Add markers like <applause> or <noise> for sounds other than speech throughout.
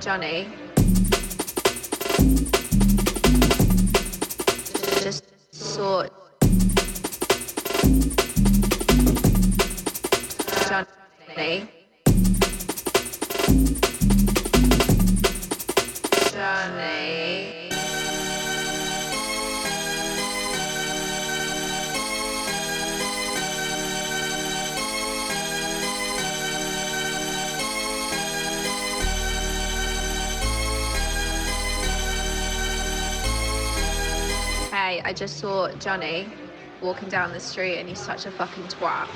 Johnny. Johnny walking down the street and he's such a fucking twat.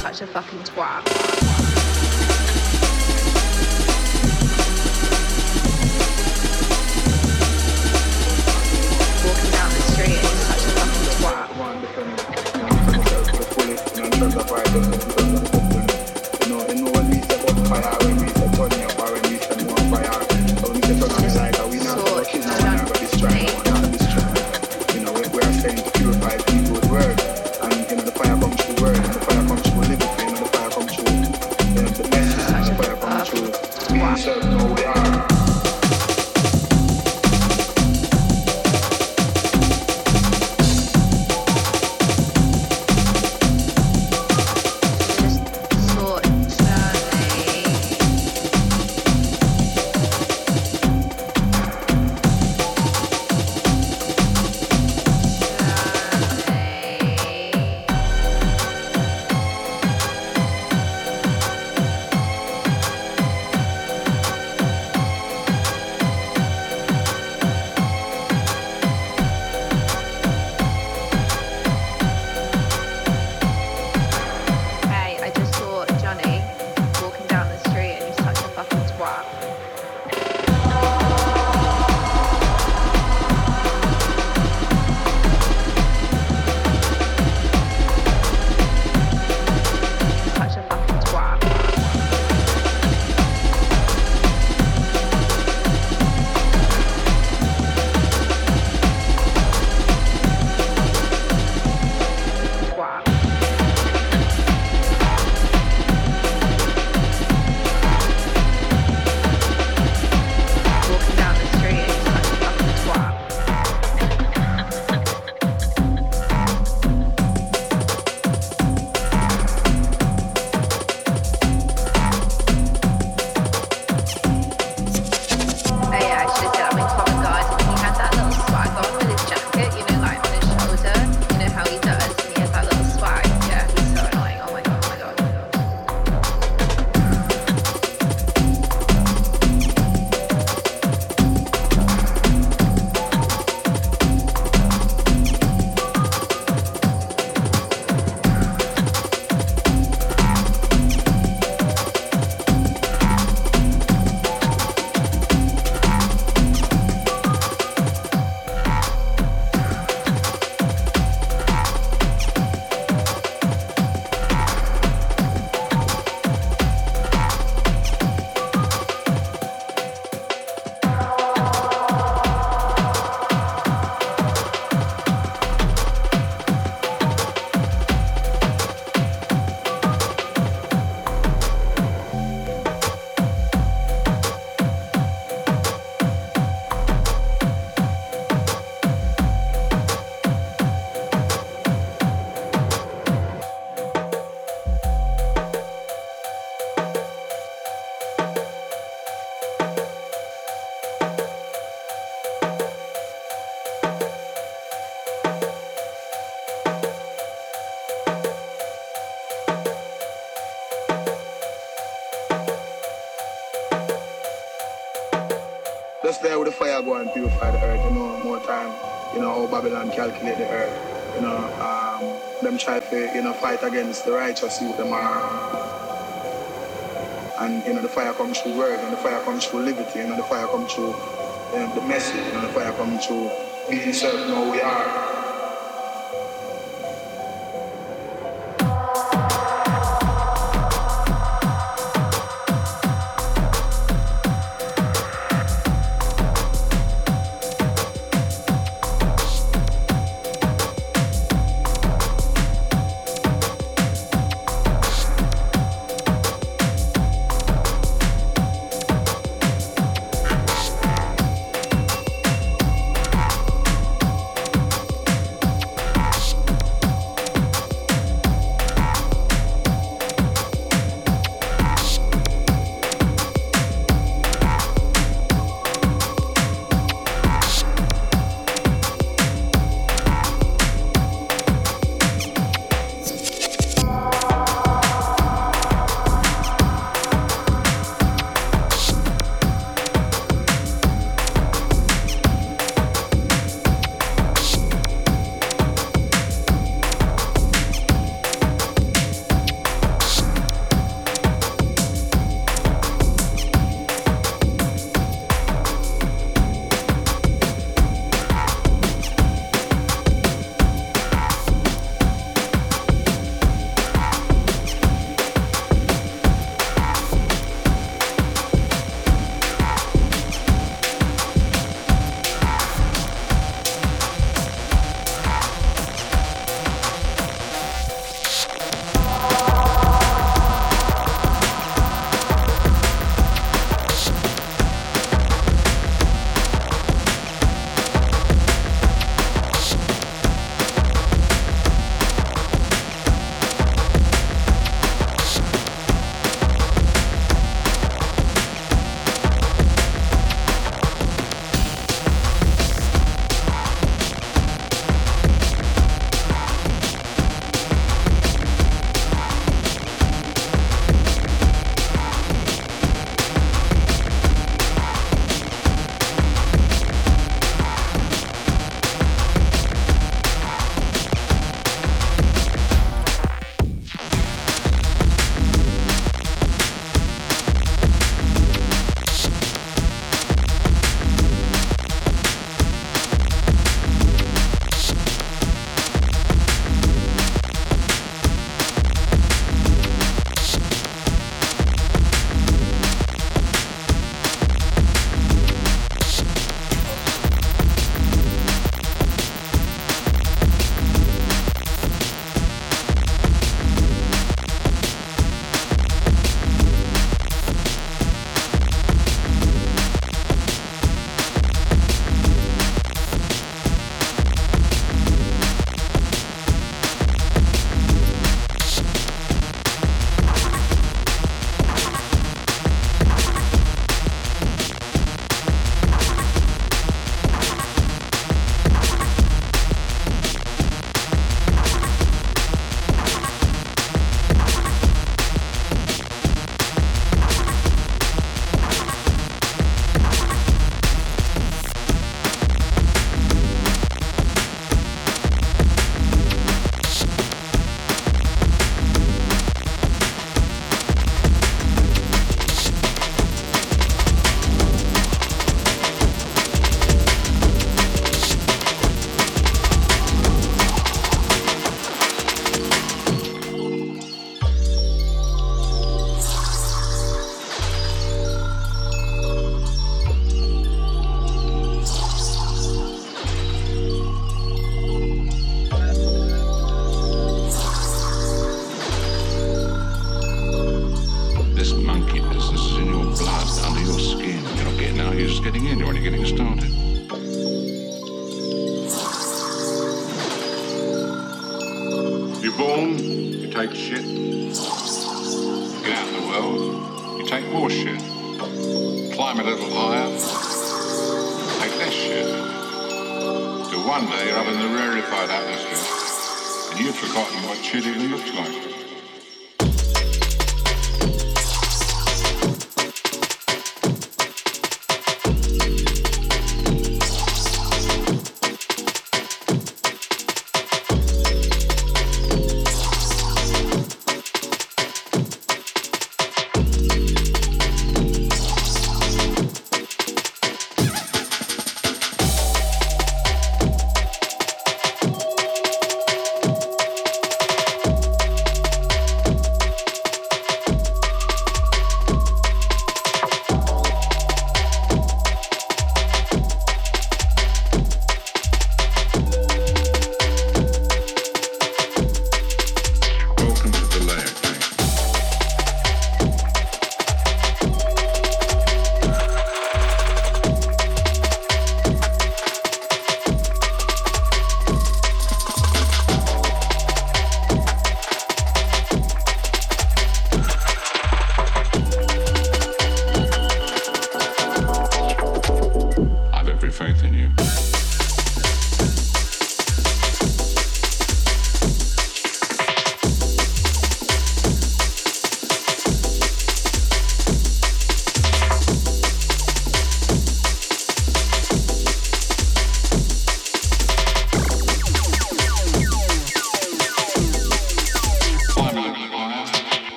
Such a fucking twat. One, one, one, one, one, one, one, one, one, one, how Babylon calculate the earth, you know, um, them try to, you know, fight against the righteous youth, them are, and, you know, the fire comes through word, and the fire comes through liberty, you know, the fire comes through you know, the message, you know, the fire comes through being certain who we are.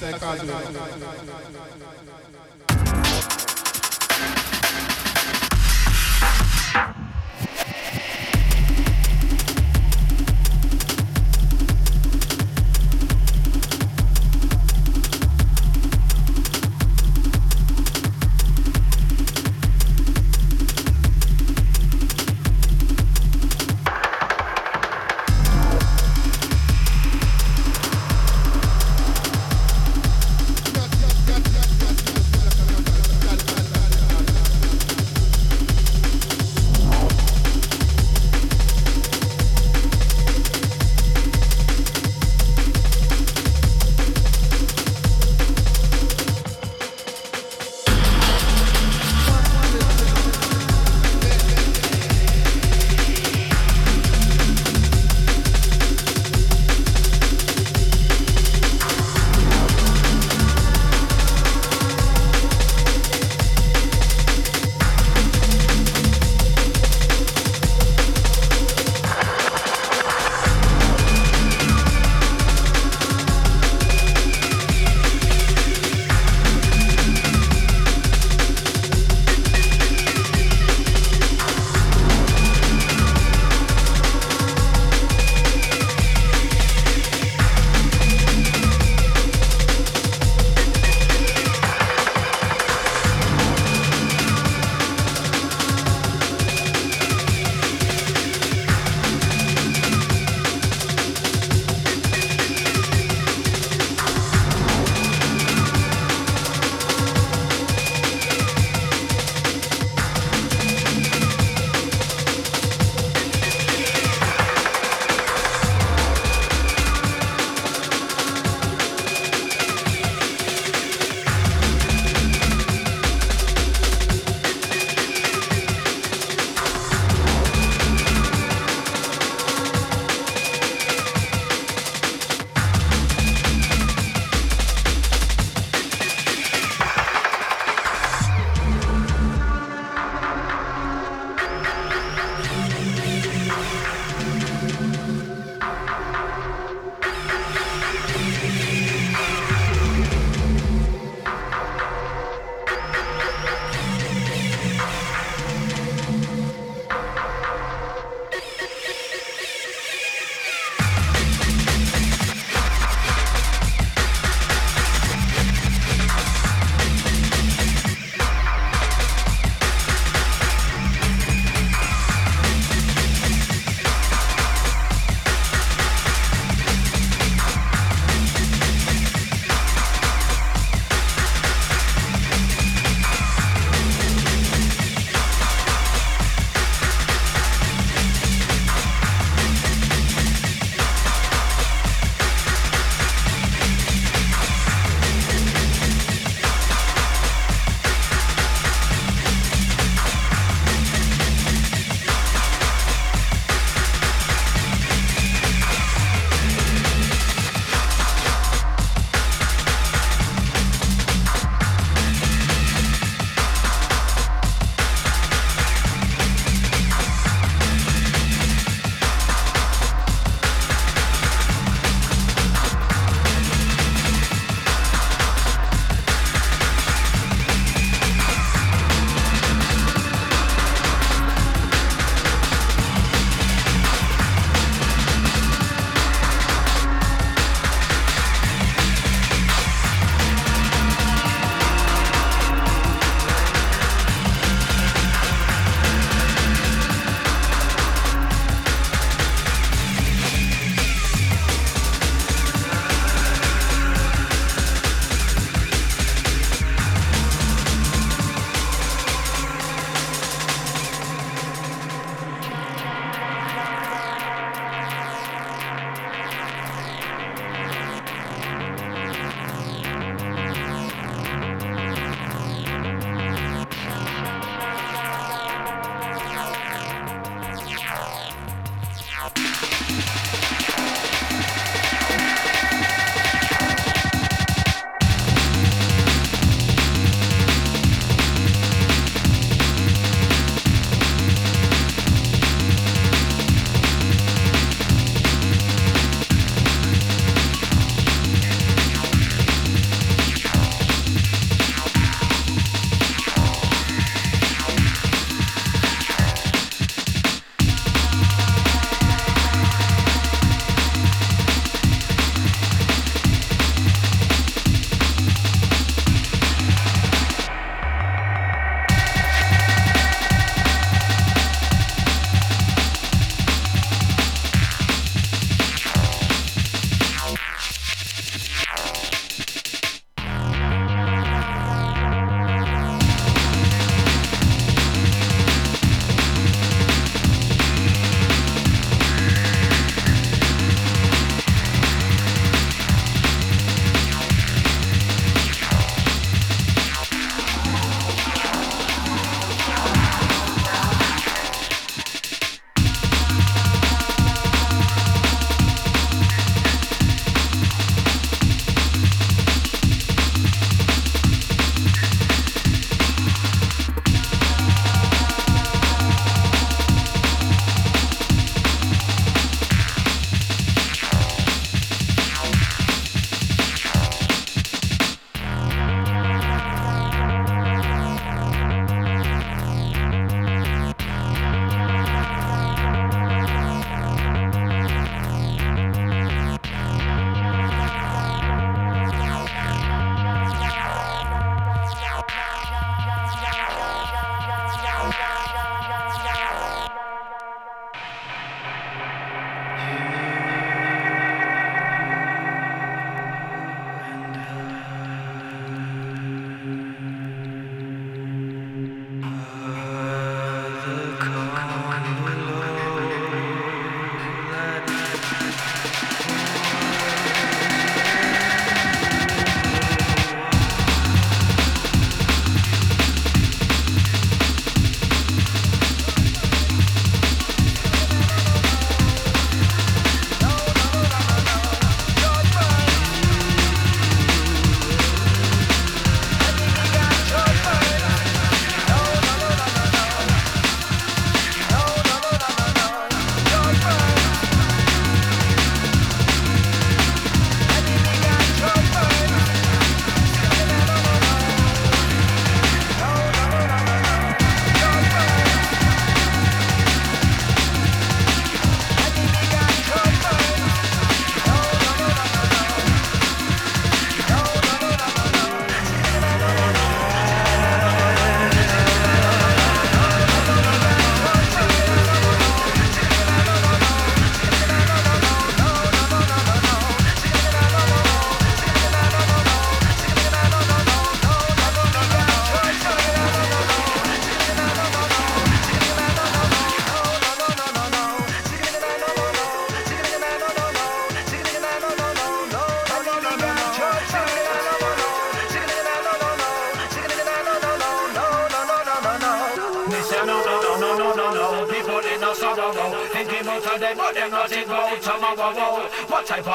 世界中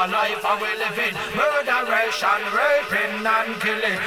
life are we living? Murderation, raping, and killing,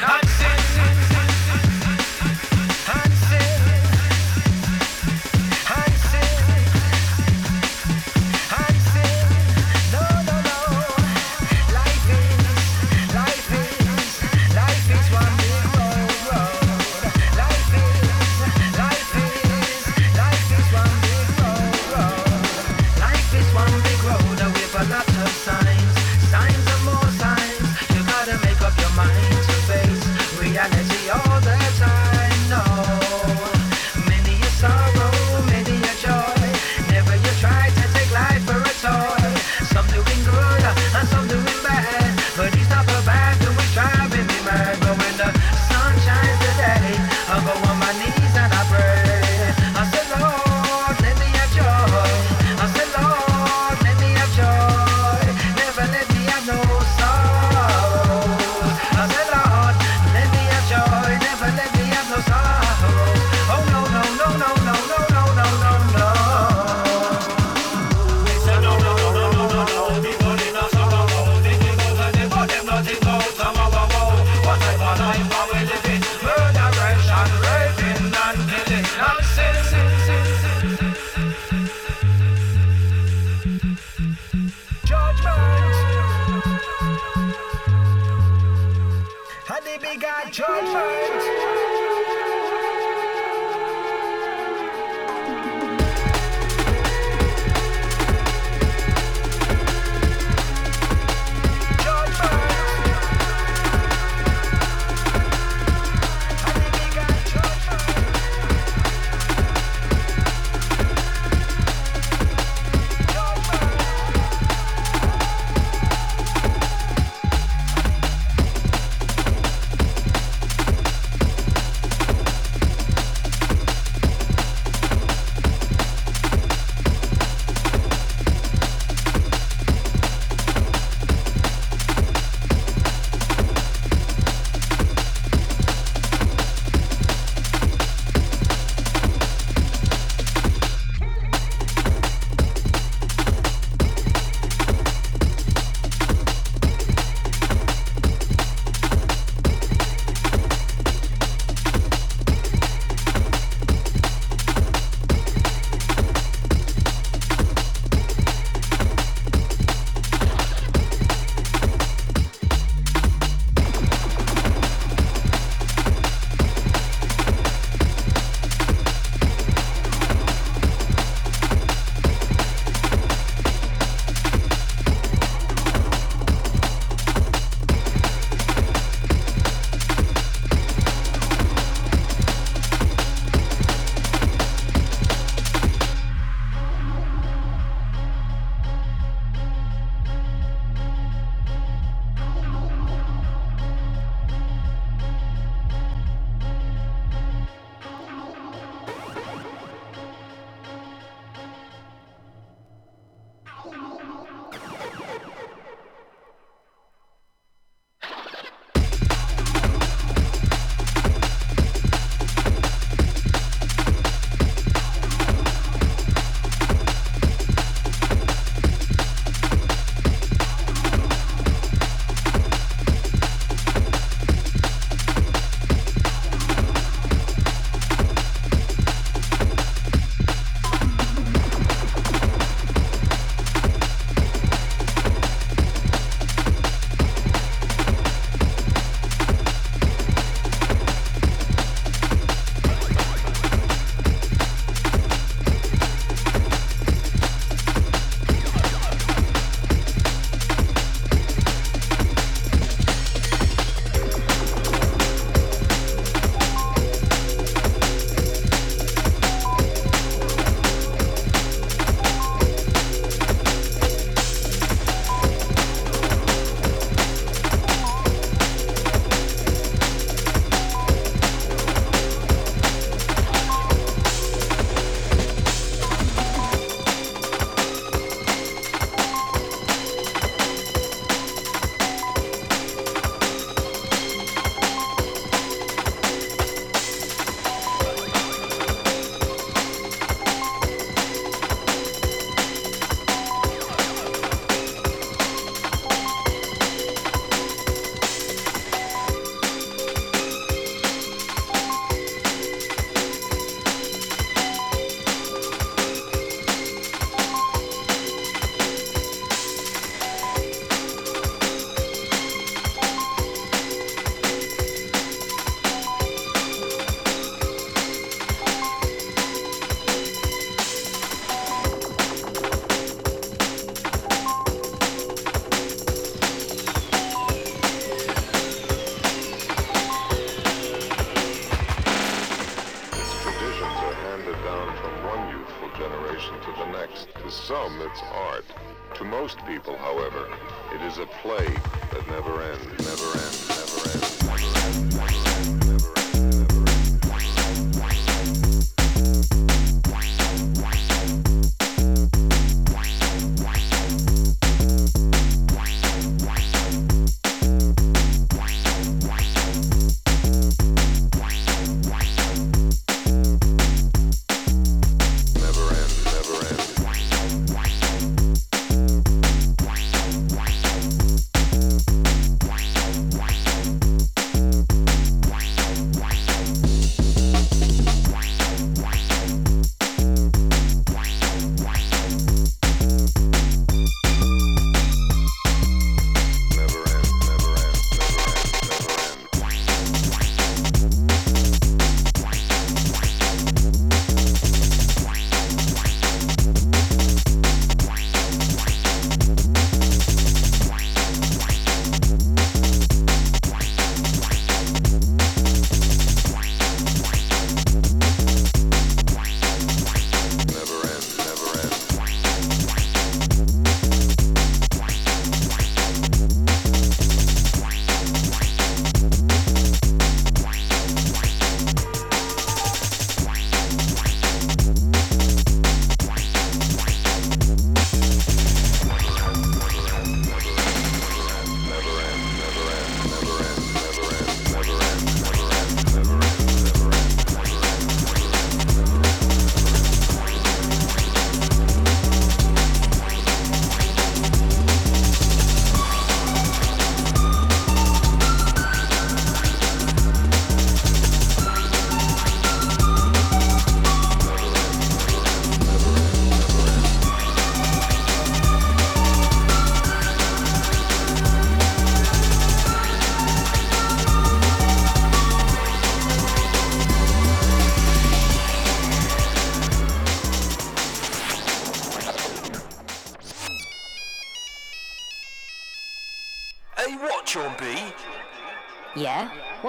a plague that never ends,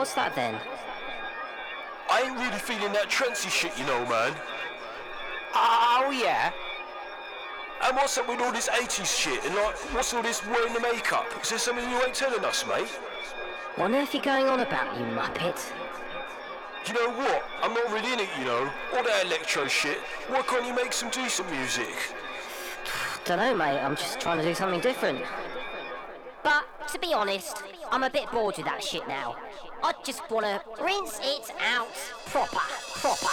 What's that then? I ain't really feeling that trancy shit, you know, man. Oh, yeah? And what's up with all this 80s shit? And like, what's all this wearing the makeup? Is there something you ain't telling us, mate? What on earth are you going on about, you muppet? You know what? I'm not really in it, you know. All that electro shit. Why can't you make some decent music? <sighs> Dunno, mate. I'm just trying to do something different. But, to be honest, I'm a bit bored with that shit now. I just want to rinse it out proper, proper.